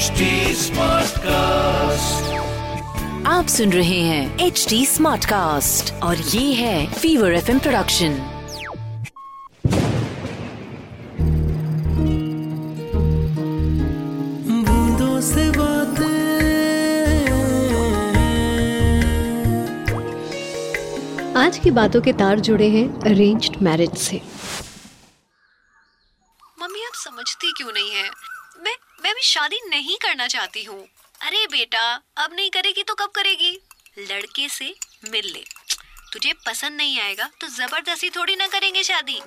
HD Smartcast. आप सुन रहे हैं एच डी स्मार्ट कास्ट और ये है फीवर एफ़ प्रोडक्शन बूंदों से बातें आज की बातों के तार जुड़े हैं अरेंज्ड मैरिज से। मम्मी आप समझती क्यों नहीं है? मैं मैं भी शादी नहीं करना चाहती हूँ। अरे बेटा, अब नहीं करेगी तो कब करेगी? लड़के से मिल ले तुझे पसंद नहीं आएगा तो ज़बरदस्ती थोड़ी ना करेंगे शादी।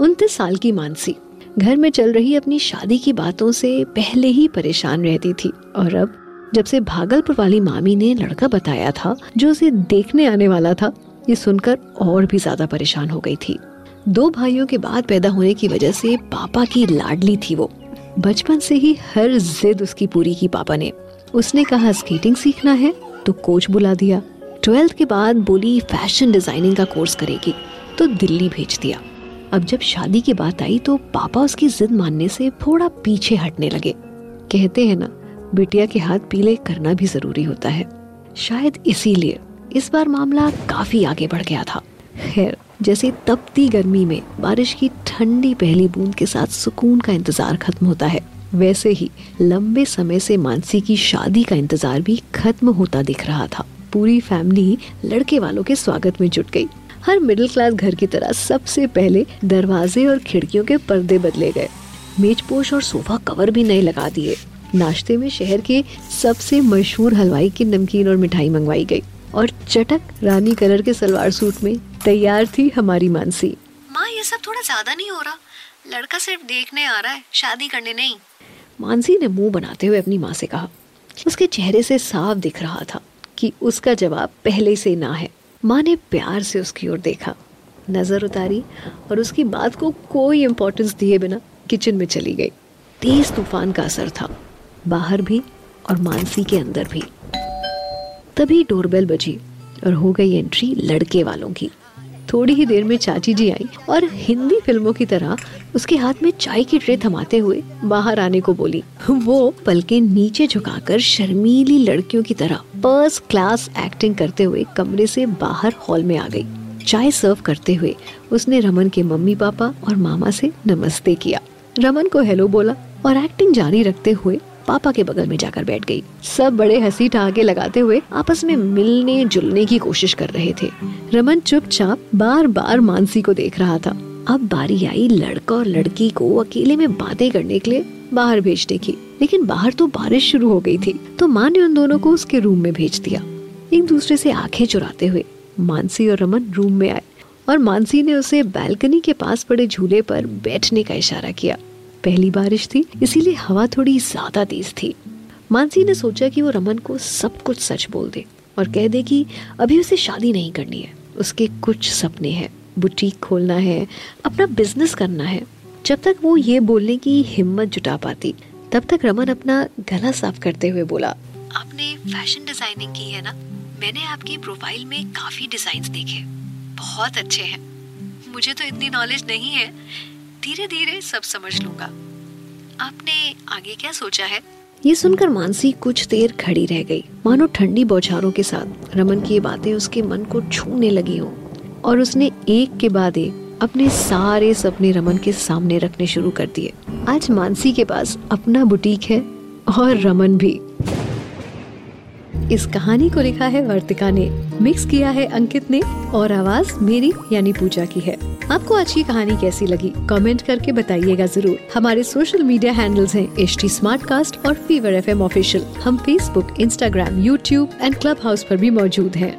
उनतीस साल की मानसी। घर में चल रही अपनी शादी की बातों से पहले ही परेशान रहती थी। और अब, जब से भागलपुर वाली मामी ने लड़का बताया था, जो उसे देखने आने वाला था, ये सुनकर और भी ज़्यादा परेशान हो गई थी। दो भाइयों के बाद पैदा होने की वजह से पापा की लाडली थी वो। बचपन से ही हर जिद उसकी पूरी की पापा ने। उसने कहा, स्केटिंग सीखना है? तो कोच बुला दिया। ट्वेल्थ के बाद बोली, फ़ैशन डिज़ाइनिंग का कोर्स करेगी। तो दिल्ली भेज दिया। अब जब शादी की बात आई तो पापा उसकी जिद मानने से थोड़ा पीछे हटने लगे। कहते हैं ना, बिटिया के हाथ पीले करना भी ज़रूरी होता है। शायद इसीलिए इस बार मामला काफ़ी आगे बढ़ गया था। खैर जैसे तपती गर्मी में बारिश की ठंडी पहली बूंद के साथ सुकून का इंतज़ार खत्म होता है। वैसे ही लंबे समय से मानसी की शादी का इंतज़ार भी खत्म होता दिख रहा था। पूरी फैमिली लड़के वालों के स्वागत में जुट गई। हर मिडिल क्लास घर की तरह सबसे पहले दरवाजे और खिड़कियों के पर्दे बदले गए। मेजपोश और सोफा कवर भी नए लगा दिए। नाश्ते में शहर के सबसे मशहूर हलवाई की नमकीन और मिठाई मंगवाई गई। और चटक रानी कलर के सलवार सूट में तैयार थी हमारी मानसी। माँ ये सब थोड़ा ज़्यादा नहीं हो रहा। लड़का सिर्फ़ देखने आ रहा है शादी करने नहीं। मानसी ने मुँह बनाते हुए अपनी माँ से कहा उसके चेहरे से साफ़ दिख रहा था कि उसका जवाब पहले से ना है। माँ ने प्यार से उसकी ओर देखा नज़र उतारी और उसकी बात को कोई इम्पोर्टेंस दिए बिना किचन में चली गई। तेज तूफ़ान का असर था बाहर भी और मानसी के अंदर भी। तभी डोरबेल बजी और हो गई एंट्री लड़के वालों की। थोड़ी ही देर में चाची जी आई और हिंदी फ़िल्मों की तरह उसके हाथ में चाय की ट्रे थमाते हुए बाहर आने को बोली। वो पलके नीचे झुकाकर शर्मीली लड़कियों की तरह फ़र्स्ट क्लास एक्टिंग करते हुए कमरे से बाहर हॉल में आ गई। चाय सर्व करते हुए उसने रमन के मम्मी पापा और मामा से नमस्ते किया। रमन को हेलो बोला और एक्टिंग जारी रखते हुए पापा के बगल में जाकर बैठ गई। सब बड़े हँसी ठहाके लगाते हुए आपस में मिलने जुलने की कोशिश कर रहे थे। रमन चुपचाप बार बार मानसी को देख रहा था। अब बारी आई लड़का और लड़की को अकेले में बातें करने के लिए बाहर भेजने की। लेकिन बाहर तो बारिश शुरू हो गई थी तो माँ ने उन दोनों को उसके रूम में भेज दिया। एक दूसरे से आँखें चुराते हुए मानसी और रमन रूम में आए और मानसी ने उसे बैल्कनी के पास पड़े झूले पर बैठने का इशारा किया। पहली बारिश थी, इसीलिए हवा थोड़ी ज़्यादा तेज थी। मानसी ने सोचा कि वो रमन को सब कुछ सच बोल दे और कह दे कि अभी उसे शादी नहीं करनी है। उसके कुछ सपने हैं, बुटीक खोलना है, अपना बिज़नेस करना है। जब तक वो ये बोलने की हिम्मत जुटा पाती, तब तक रमन अपना गला साफ़ करते हुए बोला, आपने फ़ैशन डिज़ाइनिंग की है ना? मैंने आपकी प्रोफ़ाइल में काफ़ी डिज़ाइन देखे। बहुत अच्छे हैं। मुझे तो इतनी नॉलेज नहीं है। धीरे धीरे सब समझ लूँगा। आपने आगे क्या सोचा है? ये सुनकर मानसी कुछ देर खड़ी रह गई। मानो ठंडी बौछारों के साथ रमन की ये बातें उसके मन को छूने लगी हो। और उसने एक के बाद एक अपने सारे सपने रमन के सामने रखने शुरू कर दिए। आज मानसी के पास अपना बुटीक है और रमन भी। इस कहानी को लिखा है वर्तिका ने। मिक्स किया है अंकित ने और आवाज़ मेरी यानी पूजा की है। आपको आज की कहानी कैसी लगी? कमेंट करके बताइएगा ज़रूर। हमारे सोशल मीडिया हैंडल्स हैं एच टी और फीवर एफ़ एम ऑफिशियल। हम Facebook, Instagram, YouTube and Clubhouse आरोप भी मौजूद हैं।